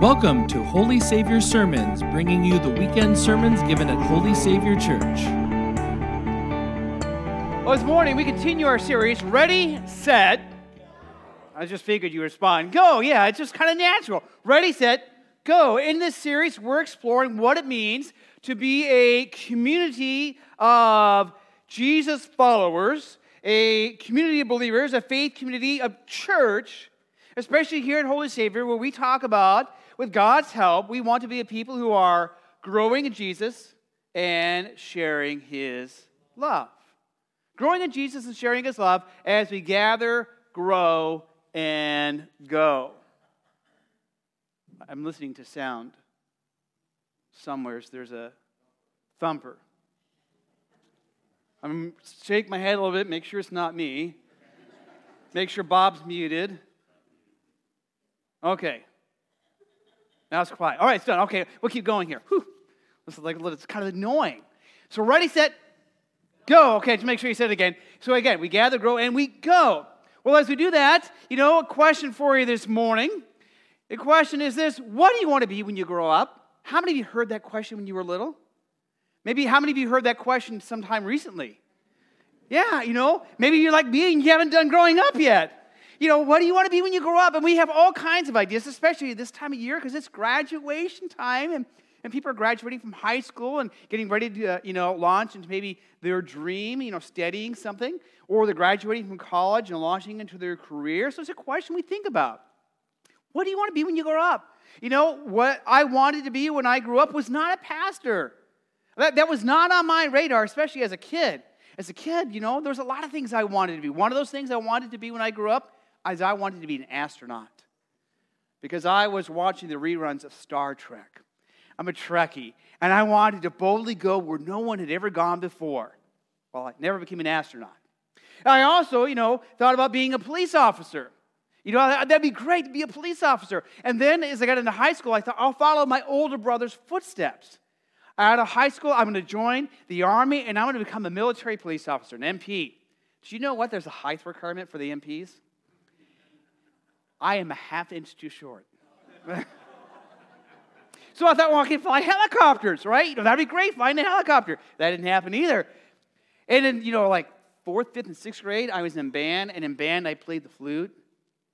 Welcome to Holy Savior Sermons, bringing you the weekend sermons given at Holy Savior Church. Well, this morning we continue our series, Ready, Set. I just figured you respond, Go. Yeah, it's just kind of natural. Ready, Set, Go. In this series, we're exploring what it means to be a community of Jesus followers, a community of believers, a faith community of church, especially here at Holy Savior, where we talk about with God's help, we want to be a people who are growing in Jesus and sharing his love. Growing in Jesus and sharing his love as we gather, grow, and go. I'm listening to sound. Somewhere there's a thumper. I'm shake my head a little bit, make sure it's not me. Make sure Bob's muted. Okay. Now it's quiet. All right, it's done. Okay, we'll keep going here. Whew. This is like a little, it's kind of annoying. So ready, set, go. Okay, just make sure you said it again. So again, we gather, grow, and we go. Well, as we do that, you know, a question for you this morning. The question is this What do you want to be when you grow up? How many of you heard that question when you were little? Maybe how many of you heard that question sometime recently? Yeah, you know, maybe you're like me and you haven't done growing up yet you know, what do you want to be when you grow up? And we have all kinds of ideas, especially this time of year because it's graduation time and, and people are graduating from high school and getting ready to, uh, you know, launch into maybe their dream, you know, studying something, or they're graduating from college and launching into their career. So it's a question we think about. What do you want to be when you grow up? You know, what I wanted to be when I grew up was not a pastor. That, that was not on my radar, especially as a kid. As a kid, you know, there was a lot of things I wanted to be. One of those things I wanted to be when I grew up as I wanted to be an astronaut because I was watching the reruns of Star Trek. I'm a Trekkie, and I wanted to boldly go where no one had ever gone before. Well, I never became an astronaut. I also, you know, thought about being a police officer. You know, that'd be great to be a police officer. And then as I got into high school, I thought I'll follow my older brother's footsteps. Out of high school, I'm going to join the Army and I'm going to become a military police officer, an MP. Do you know what? There's a height requirement for the MPs. I am a half inch too short. so I thought, well, I can fly helicopters, right? That'd be great, flying a helicopter. That didn't happen either. And then, you know, like fourth, fifth, and sixth grade, I was in band, and in band, I played the flute,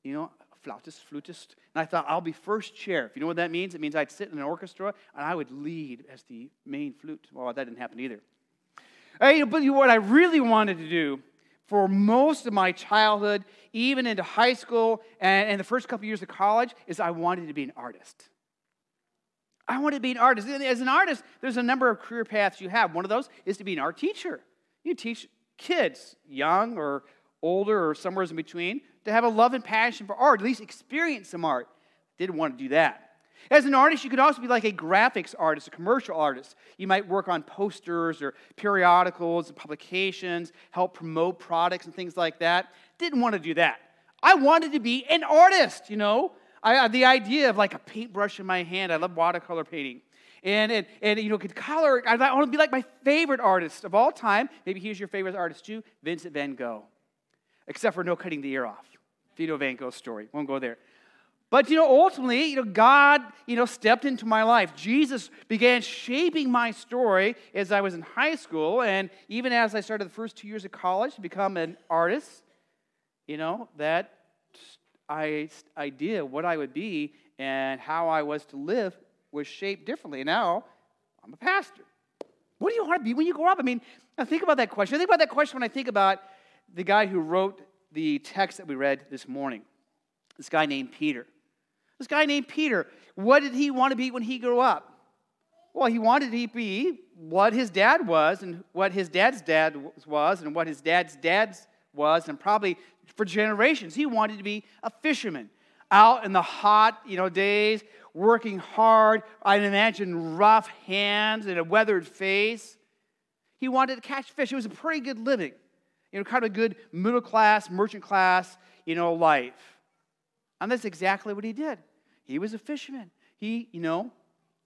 you know, flautist, flutist. And I thought, I'll be first chair. If you know what that means, it means I'd sit in an orchestra and I would lead as the main flute. Well, that didn't happen either. Hey, but what I really wanted to do for most of my childhood, even into high school and, and the first couple years of college, is I wanted to be an artist. I wanted to be an artist. As an artist, there's a number of career paths you have. One of those is to be an art teacher. You teach kids, young or older or somewhere in between, to have a love and passion for art, at least experience some art. Didn't want to do that. As an artist, you could also be like a graphics artist, a commercial artist. You might work on posters or periodicals and publications, help promote products and things like that. Didn't want to do that. I wanted to be an artist, you know. I, the idea of like a paintbrush in my hand. I love watercolor painting. And, and, and you know, could color. I want to be like my favorite artist of all time. Maybe he's your favorite artist too, Vincent van Gogh. Except for no cutting the ear off. Know Van Gogh's story, won't go there. But you know, ultimately, you know, God, you know, stepped into my life. Jesus began shaping my story as I was in high school, and even as I started the first two years of college to become an artist. You know, that idea what I would be and how I was to live was shaped differently. Now I'm a pastor. What do you want to be when you grow up? I mean, I think about that question. I think about that question when I think about the guy who wrote the text that we read this morning. This guy named Peter. This guy named Peter, what did he want to be when he grew up? Well, he wanted to be what his dad was, and what his dad's dad was, and what his dad's dad's was, and probably for generations. He wanted to be a fisherman out in the hot, you know, days, working hard. I'd imagine rough hands and a weathered face. He wanted to catch fish. It was a pretty good living, you know, kind of a good middle class, merchant class, you know, life. And that's exactly what he did. He was a fisherman. He, you know,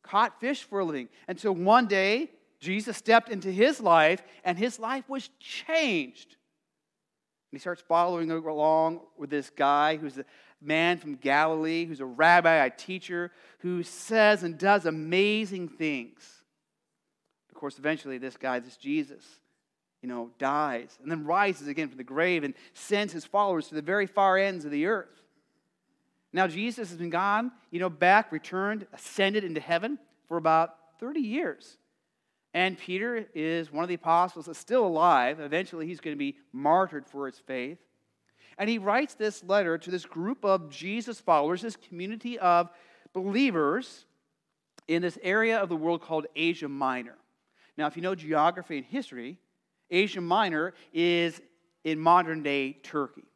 caught fish for a living. Until one day, Jesus stepped into his life, and his life was changed. And he starts following along with this guy who's a man from Galilee who's a rabbi, a teacher, who says and does amazing things. Of course, eventually, this guy, this Jesus, you know, dies and then rises again from the grave and sends his followers to the very far ends of the earth. Now, Jesus has been gone, you know, back, returned, ascended into heaven for about 30 years. And Peter is one of the apostles that's still alive. Eventually, he's going to be martyred for his faith. And he writes this letter to this group of Jesus followers, this community of believers in this area of the world called Asia Minor. Now, if you know geography and history, Asia Minor is in modern day Turkey.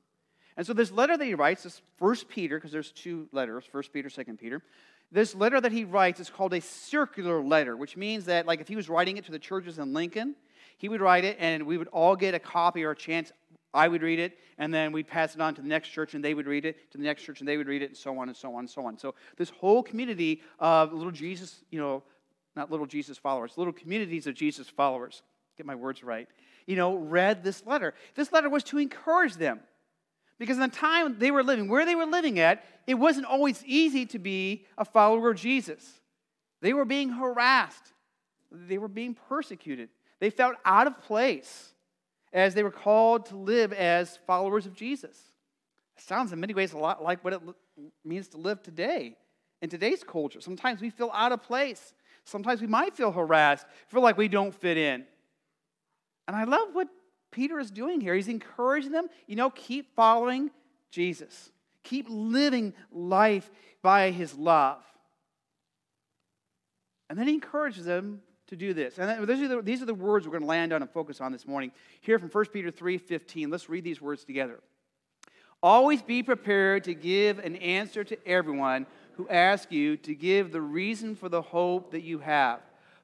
And so this letter that he writes, this First Peter, because there's two letters, First Peter, Second Peter, this letter that he writes is called a circular letter, which means that, like, if he was writing it to the churches in Lincoln, he would write it and we would all get a copy or a chance. I would read it, and then we'd pass it on to the next church, and they would read it to the next church, and they would read it, and so on and so on and so on. So this whole community of little Jesus, you know, not little Jesus followers, little communities of Jesus followers, get my words right, you know, read this letter. This letter was to encourage them. Because in the time they were living, where they were living at, it wasn't always easy to be a follower of Jesus. They were being harassed, they were being persecuted. They felt out of place as they were called to live as followers of Jesus. It sounds in many ways a lot like what it means to live today in today's culture. Sometimes we feel out of place. Sometimes we might feel harassed, feel like we don't fit in. And I love what Peter is doing here. He's encouraging them, you know, keep following Jesus, keep living life by his love. And then he encourages them to do this. And these are, the, these are the words we're going to land on and focus on this morning. Here from 1 Peter 3 15. Let's read these words together. Always be prepared to give an answer to everyone who asks you to give the reason for the hope that you have,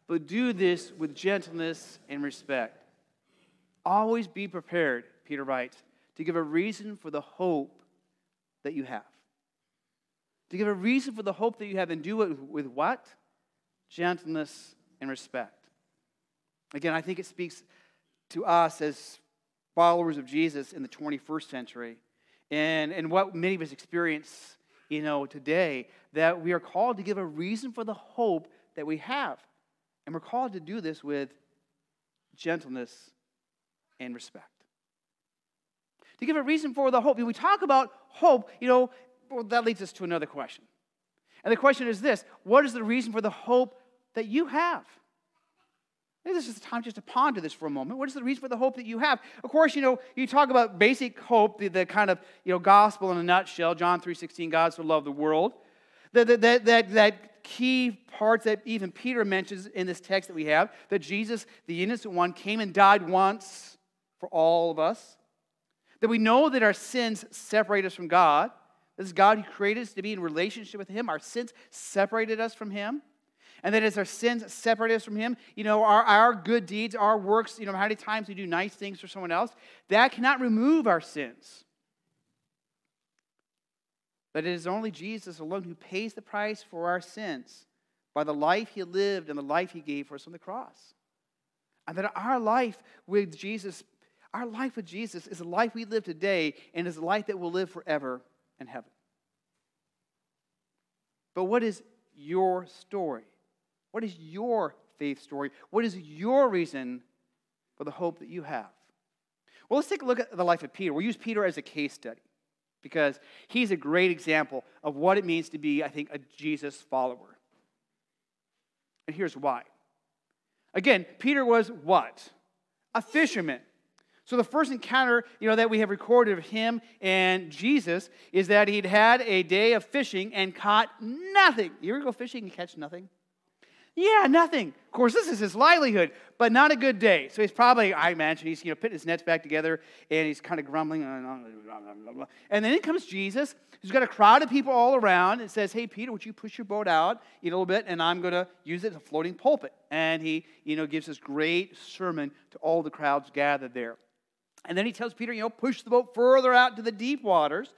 but do this with gentleness and respect. Always be prepared, Peter writes, to give a reason for the hope that you have. To give a reason for the hope that you have and do it with what? Gentleness and respect. Again, I think it speaks to us as followers of Jesus in the 21st century and, and what many of us experience you know, today, that we are called to give a reason for the hope that we have. And we're called to do this with gentleness and respect. To give a reason for the hope. When we talk about hope, you know, well, that leads us to another question. And the question is this What is the reason for the hope that you have? Maybe this is the time just to ponder this for a moment. What is the reason for the hope that you have? Of course, you know, you talk about basic hope, the, the kind of, you know, gospel in a nutshell, John 3.16, God so loved the world. That, that, that, that key parts that even Peter mentions in this text that we have, that Jesus, the innocent one, came and died once for all of us. That we know that our sins separate us from God. This is God who created us to be in relationship with Him. Our sins separated us from Him. And that as our sins separate us from Him, you know, our, our good deeds, our works, you know, how many times we do nice things for someone else, that cannot remove our sins. But it is only Jesus alone who pays the price for our sins by the life He lived and the life He gave for us on the cross. And that our life with Jesus our life with Jesus is a life we live today and is a life that will live forever in heaven. But what is your story? What is your faith story? What is your reason for the hope that you have? Well, let's take a look at the life of Peter. We'll use Peter as a case study because he's a great example of what it means to be, I think, a Jesus follower. And here's why. Again, Peter was what? A fisherman. So the first encounter, you know, that we have recorded of him and Jesus is that he'd had a day of fishing and caught nothing. You ever go fishing and catch nothing? Yeah, nothing. Of course, this is his livelihood, but not a good day. So he's probably, I imagine, he's you know putting his nets back together and he's kind of grumbling. Uh, and then in comes Jesus, who's got a crowd of people all around, and says, "Hey, Peter, would you push your boat out a little bit, and I'm going to use it as a floating pulpit." And he, you know, gives this great sermon to all the crowds gathered there. And then he tells Peter, you know, push the boat further out to the deep waters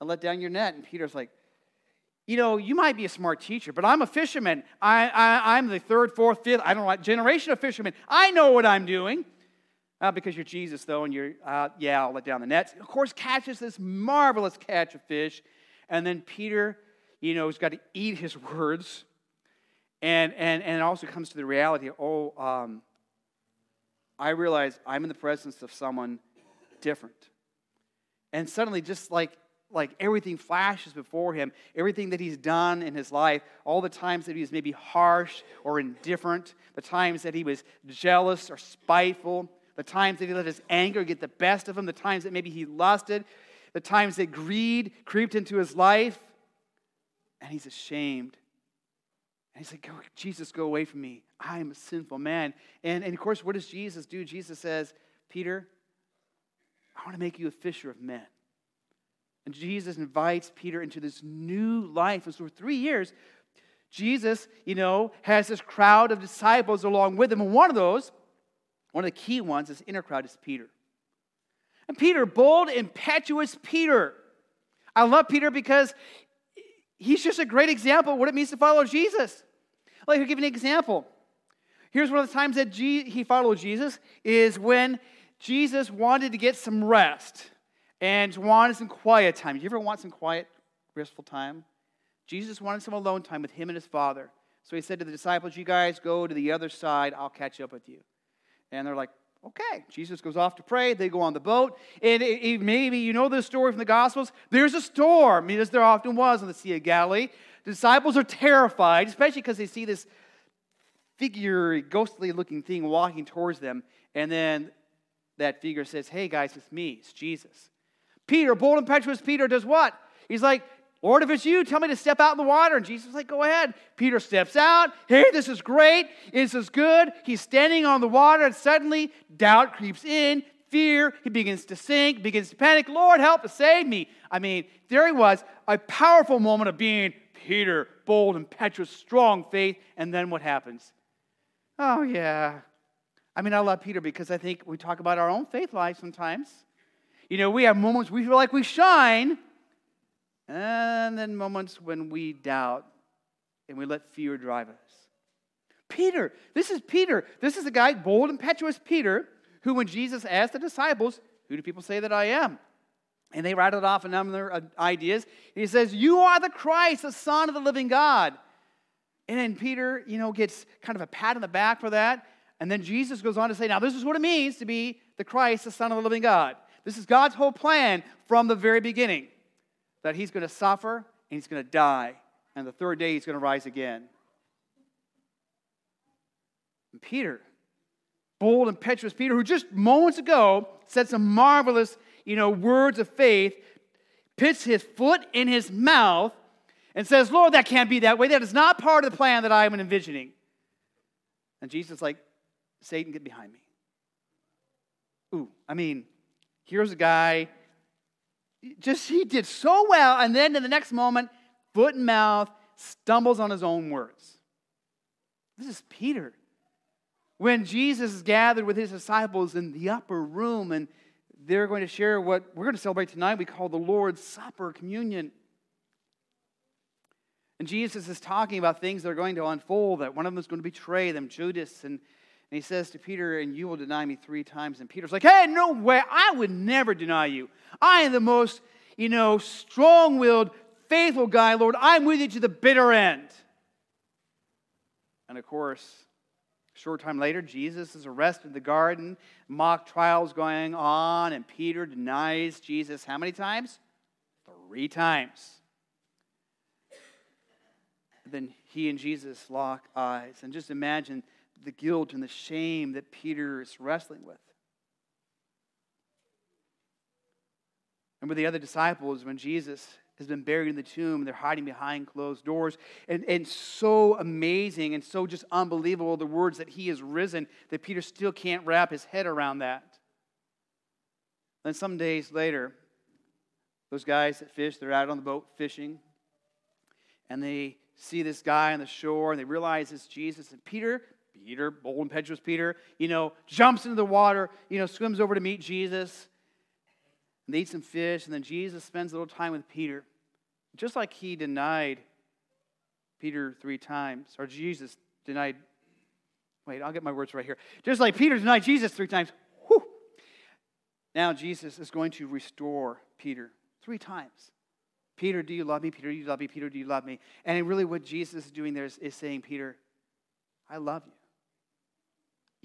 and let down your net. And Peter's like, you know, you might be a smart teacher, but I'm a fisherman. I, I, I'm the third, fourth, fifth, I don't know, generation of fishermen. I know what I'm doing. Uh, because you're Jesus, though, and you're, uh, yeah, I'll let down the nets. Of course, catches this marvelous catch of fish. And then Peter, you know, has got to eat his words. And, and, and it also comes to the reality oh, um, I realize I'm in the presence of someone different. And suddenly, just like, like everything flashes before him, everything that he's done in his life, all the times that he was maybe harsh or indifferent, the times that he was jealous or spiteful, the times that he let his anger get the best of him, the times that maybe he lusted, the times that greed creeped into his life, and he's ashamed. And he's like, Jesus, go away from me. I am a sinful man. And, and of course, what does Jesus do? Jesus says, Peter, I want to make you a fisher of men. And Jesus invites Peter into this new life. And so for three years, Jesus, you know, has this crowd of disciples along with him. And one of those, one of the key ones, this inner crowd, is Peter. And Peter, bold, impetuous Peter. I love Peter because he's just a great example of what it means to follow Jesus. Like, I'll give you an example. Here's one of the times that he followed Jesus is when Jesus wanted to get some rest and wanted some quiet time. Do you ever want some quiet, restful time? Jesus wanted some alone time with him and his Father. So he said to the disciples, You guys go to the other side, I'll catch up with you. And they're like, Okay. Jesus goes off to pray. They go on the boat. And it, it, maybe you know this story from the Gospels. There's a storm, as there often was on the Sea of Galilee. The disciples are terrified, especially because they see this figure, ghostly looking thing walking towards them. And then that figure says, Hey guys, it's me, it's Jesus. Peter, bold and impetuous Peter, does what? He's like, Lord, if it's you, tell me to step out in the water. And Jesus is like, Go ahead. Peter steps out. Hey, this is great. This is good. He's standing on the water, and suddenly doubt creeps in. Fear, he begins to sink, begins to panic. Lord, help to save me. I mean, there he was, a powerful moment of being Peter, bold, impetuous, strong faith. And then what happens? Oh, yeah. I mean, I love Peter because I think we talk about our own faith life sometimes. You know, we have moments we feel like we shine, and then moments when we doubt and we let fear drive us. Peter, this is Peter. This is the guy, bold, impetuous Peter, who, when Jesus asked the disciples, Who do people say that I am? And they rattled off a number of ideas. he says, You are the Christ, the Son of the living God. And then Peter, you know, gets kind of a pat on the back for that. And then Jesus goes on to say, Now, this is what it means to be the Christ, the Son of the living God. This is God's whole plan from the very beginning that he's going to suffer and he's going to die. And the third day he's going to rise again. And Peter, bold, impetuous Peter, who just moments ago said some marvelous, you know, words of faith, puts his foot in his mouth and says, Lord, that can't be that way. That is not part of the plan that I am envisioning. And Jesus like, Satan, get behind me. Ooh, I mean, here's a guy just he did so well, and then in the next moment, foot and mouth, stumbles on his own words. This is Peter. When Jesus is gathered with his disciples in the upper room, and they're going to share what we're going to celebrate tonight, we call the Lord's Supper, communion. And Jesus is talking about things that are going to unfold, that one of them is going to betray them, Judas, and and he says to Peter, And you will deny me three times. And Peter's like, Hey, no way. I would never deny you. I am the most, you know, strong willed, faithful guy, Lord. I'm with you to the bitter end. And of course, short time later, Jesus is arrested in the garden, mock trials going on, and Peter denies Jesus how many times? Three times. Then he and Jesus lock eyes. And just imagine the guilt and the shame that Peter is wrestling with. And with the other disciples, when Jesus has been buried in the tomb, they're hiding behind closed doors. And, and so amazing and so just unbelievable the words that he has risen that Peter still can't wrap his head around that. Then some days later, those guys that fish, they're out on the boat fishing, and they see this guy on the shore and they realize it's Jesus. And Peter Peter, bold and impetuous Peter, you know, jumps into the water, you know, swims over to meet Jesus. And they eat some fish, and then Jesus spends a little time with Peter. Just like he denied Peter three times, or Jesus denied, wait, I'll get my words right here. Just like Peter denied Jesus three times, whew, now Jesus is going to restore Peter three times. Peter, do you love me? Peter, do you love me? Peter, do you love me? And really, what Jesus is doing there is, is saying, Peter, I love you.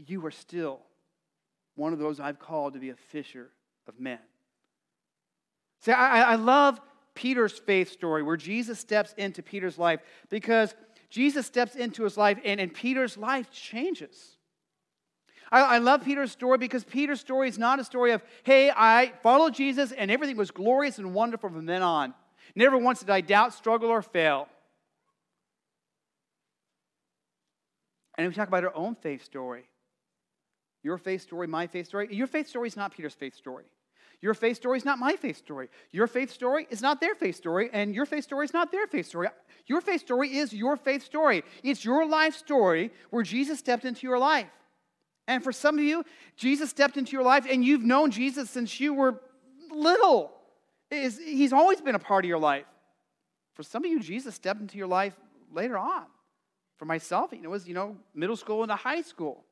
You are still one of those I've called to be a fisher of men. See, I, I love Peter's faith story where Jesus steps into Peter's life because Jesus steps into his life and, and Peter's life changes. I, I love Peter's story because Peter's story is not a story of, hey, I followed Jesus and everything was glorious and wonderful from then on. Never once did I doubt, struggle, or fail. And we talk about our own faith story. Your faith story, my faith story. Your faith story is not Peter's faith story. Your faith story is not my faith story. Your faith story is not their faith story, and your faith story is not their faith story. Your faith story is your faith story. It's your life story where Jesus stepped into your life. And for some of you, Jesus stepped into your life, and you've known Jesus since you were little. He's always been a part of your life. For some of you, Jesus stepped into your life later on. For myself, you know, it was, you know, middle school into high school.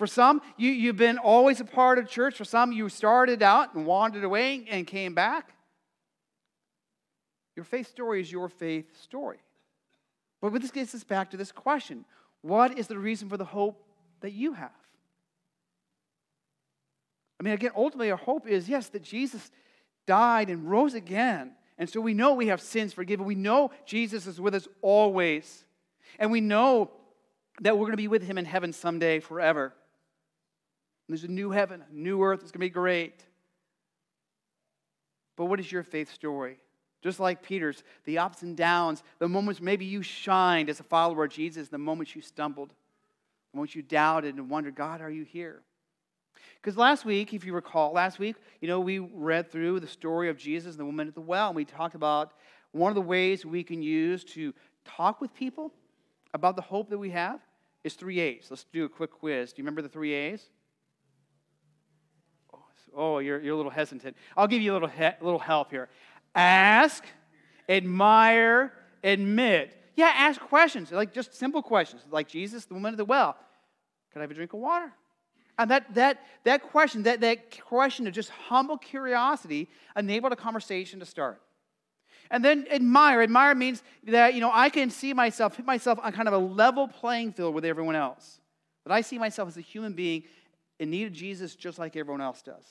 For some, you, you've been always a part of church. For some, you started out and wandered away and came back. Your faith story is your faith story. But this gets us back to this question What is the reason for the hope that you have? I mean, again, ultimately, our hope is yes, that Jesus died and rose again. And so we know we have sins forgiven. We know Jesus is with us always. And we know that we're going to be with him in heaven someday forever. There's a new heaven, a new earth. It's going to be great. But what is your faith story? Just like Peter's, the ups and downs, the moments maybe you shined as a follower of Jesus, the moments you stumbled, the moments you doubted and wondered, God, are you here? Because last week, if you recall, last week, you know, we read through the story of Jesus and the woman at the well, and we talked about one of the ways we can use to talk with people about the hope that we have is three A's. Let's do a quick quiz. Do you remember the three A's? Oh, you're, you're a little hesitant. I'll give you a little, he- little help here. Ask, admire, admit. Yeah, ask questions, like just simple questions, like Jesus, the woman at the well. Could I have a drink of water? And that, that, that question, that, that question of just humble curiosity enabled a conversation to start. And then admire. Admire means that, you know, I can see myself, put myself on kind of a level playing field with everyone else. That I see myself as a human being in need of Jesus just like everyone else does.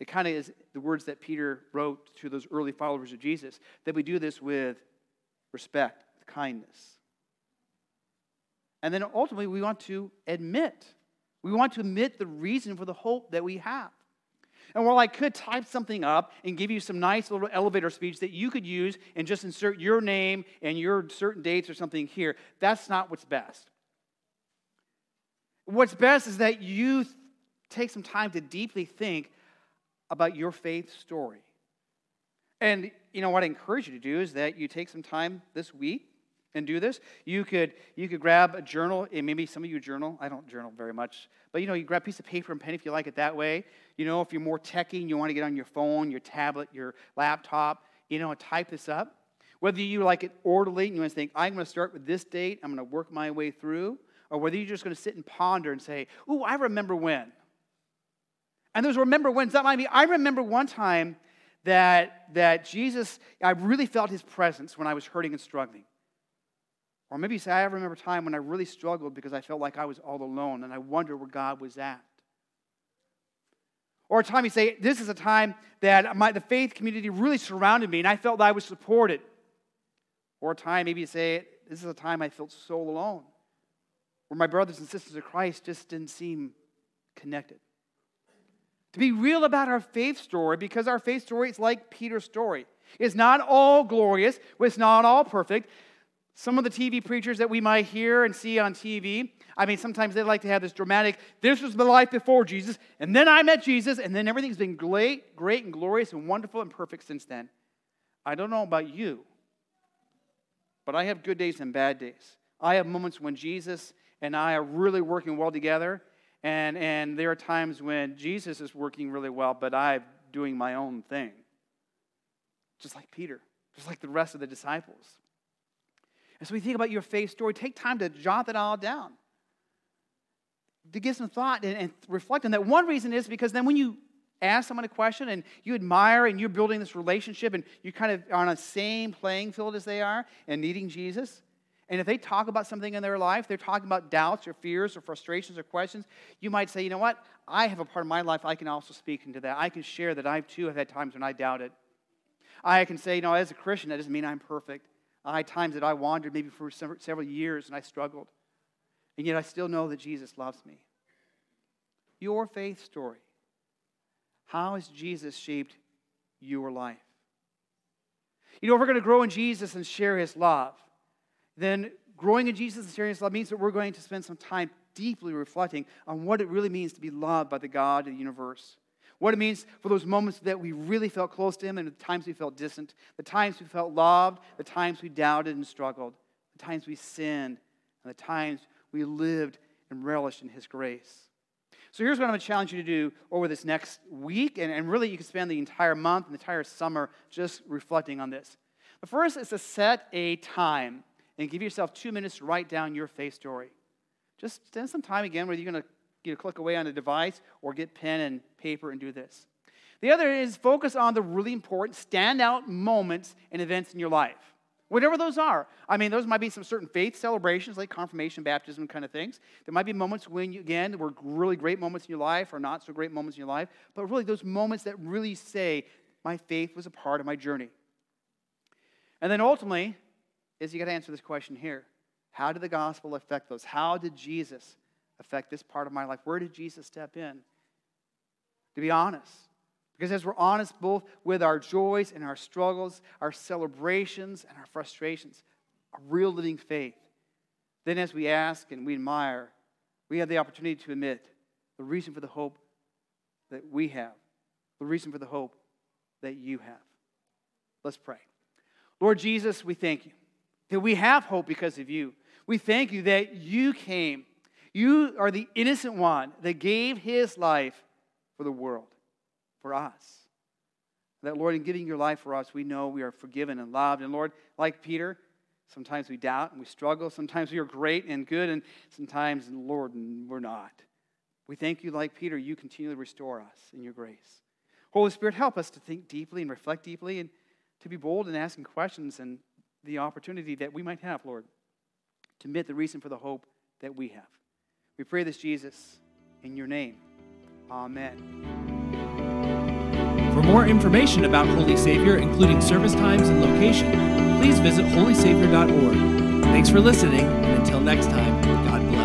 It kind of is the words that Peter wrote to those early followers of Jesus that we do this with respect, with kindness. And then ultimately, we want to admit. We want to admit the reason for the hope that we have. And while I could type something up and give you some nice little elevator speech that you could use and just insert your name and your certain dates or something here, that's not what's best. What's best is that you take some time to deeply think about your faith story. And you know what I encourage you to do is that you take some time this week and do this. You could you could grab a journal, and maybe some of you journal. I don't journal very much, but you know you grab a piece of paper and pen if you like it that way. You know if you're more techy and you want to get on your phone, your tablet, your laptop, you know, type this up. Whether you like it orderly and you want to think, I'm going to start with this date, I'm going to work my way through, or whether you're just going to sit and ponder and say, Ooh, I remember when. And those remember when's that might be. I remember one time that, that Jesus, I really felt his presence when I was hurting and struggling. Or maybe you say, I remember a time when I really struggled because I felt like I was all alone and I wondered where God was at. Or a time you say, this is a time that my, the faith community really surrounded me and I felt that I was supported. Or a time, maybe you say, this is a time I felt so alone, where my brothers and sisters of Christ just didn't seem connected to be real about our faith story because our faith story is like Peter's story. It's not all glorious, it's not all perfect. Some of the TV preachers that we might hear and see on TV, I mean, sometimes they like to have this dramatic, this was my life before Jesus, and then I met Jesus, and then everything's been great, great and glorious and wonderful and perfect since then. I don't know about you, but I have good days and bad days. I have moments when Jesus and I are really working well together, and, and there are times when Jesus is working really well, but I'm doing my own thing. Just like Peter, just like the rest of the disciples. And so we think about your faith story, take time to jot that all down. To give some thought and, and reflect on that. One reason is because then when you ask someone a question and you admire and you're building this relationship and you're kind of are on the same playing field as they are and needing Jesus, and if they talk about something in their life, they're talking about doubts or fears or frustrations or questions, you might say, you know what? I have a part of my life I can also speak into that. I can share that I too have had times when I doubted. I can say, you know, as a Christian, that doesn't mean I'm perfect. I had times that I wandered maybe for several years and I struggled. And yet I still know that Jesus loves me. Your faith story. How has Jesus shaped your life? You know, if we're going to grow in Jesus and share his love, then growing in Jesus and love means that we're going to spend some time deeply reflecting on what it really means to be loved by the God of the universe. What it means for those moments that we really felt close to him and the times we felt distant, the times we felt loved, the times we doubted and struggled, the times we sinned, and the times we lived and relished in his grace. So here's what I'm going to challenge you to do over this next week, and, and really you can spend the entire month and the entire summer just reflecting on this. The first is to set a time and give yourself two minutes to write down your faith story. Just spend some time again, whether you're going to you know, click away on a device or get pen and paper and do this. The other is focus on the really important standout moments and events in your life. Whatever those are. I mean, those might be some certain faith celebrations like confirmation, baptism kind of things. There might be moments when, you, again, were really great moments in your life or not so great moments in your life. But really, those moments that really say, my faith was a part of my journey. And then ultimately, is you got to answer this question here How did the gospel affect those? How did Jesus affect this part of my life? Where did Jesus step in? To be honest, because as we're honest both with our joys and our struggles, our celebrations and our frustrations, a real living faith, then as we ask and we admire, we have the opportunity to admit the reason for the hope that we have, the reason for the hope that you have. Let's pray. Lord Jesus, we thank you that we have hope because of you. We thank you that you came. You are the innocent one that gave his life for the world for us. That, Lord, in giving your life for us, we know we are forgiven and loved. And, Lord, like Peter, sometimes we doubt and we struggle. Sometimes we are great and good, and sometimes, Lord, we're not. We thank you, like Peter, you continually restore us in your grace. Holy Spirit, help us to think deeply and reflect deeply and to be bold in asking questions and the opportunity that we might have, Lord, to admit the reason for the hope that we have. We pray this, Jesus, in your name. Amen. For more information about Holy Savior, including service times and location, please visit holysavior.org. Thanks for listening, and until next time, God bless.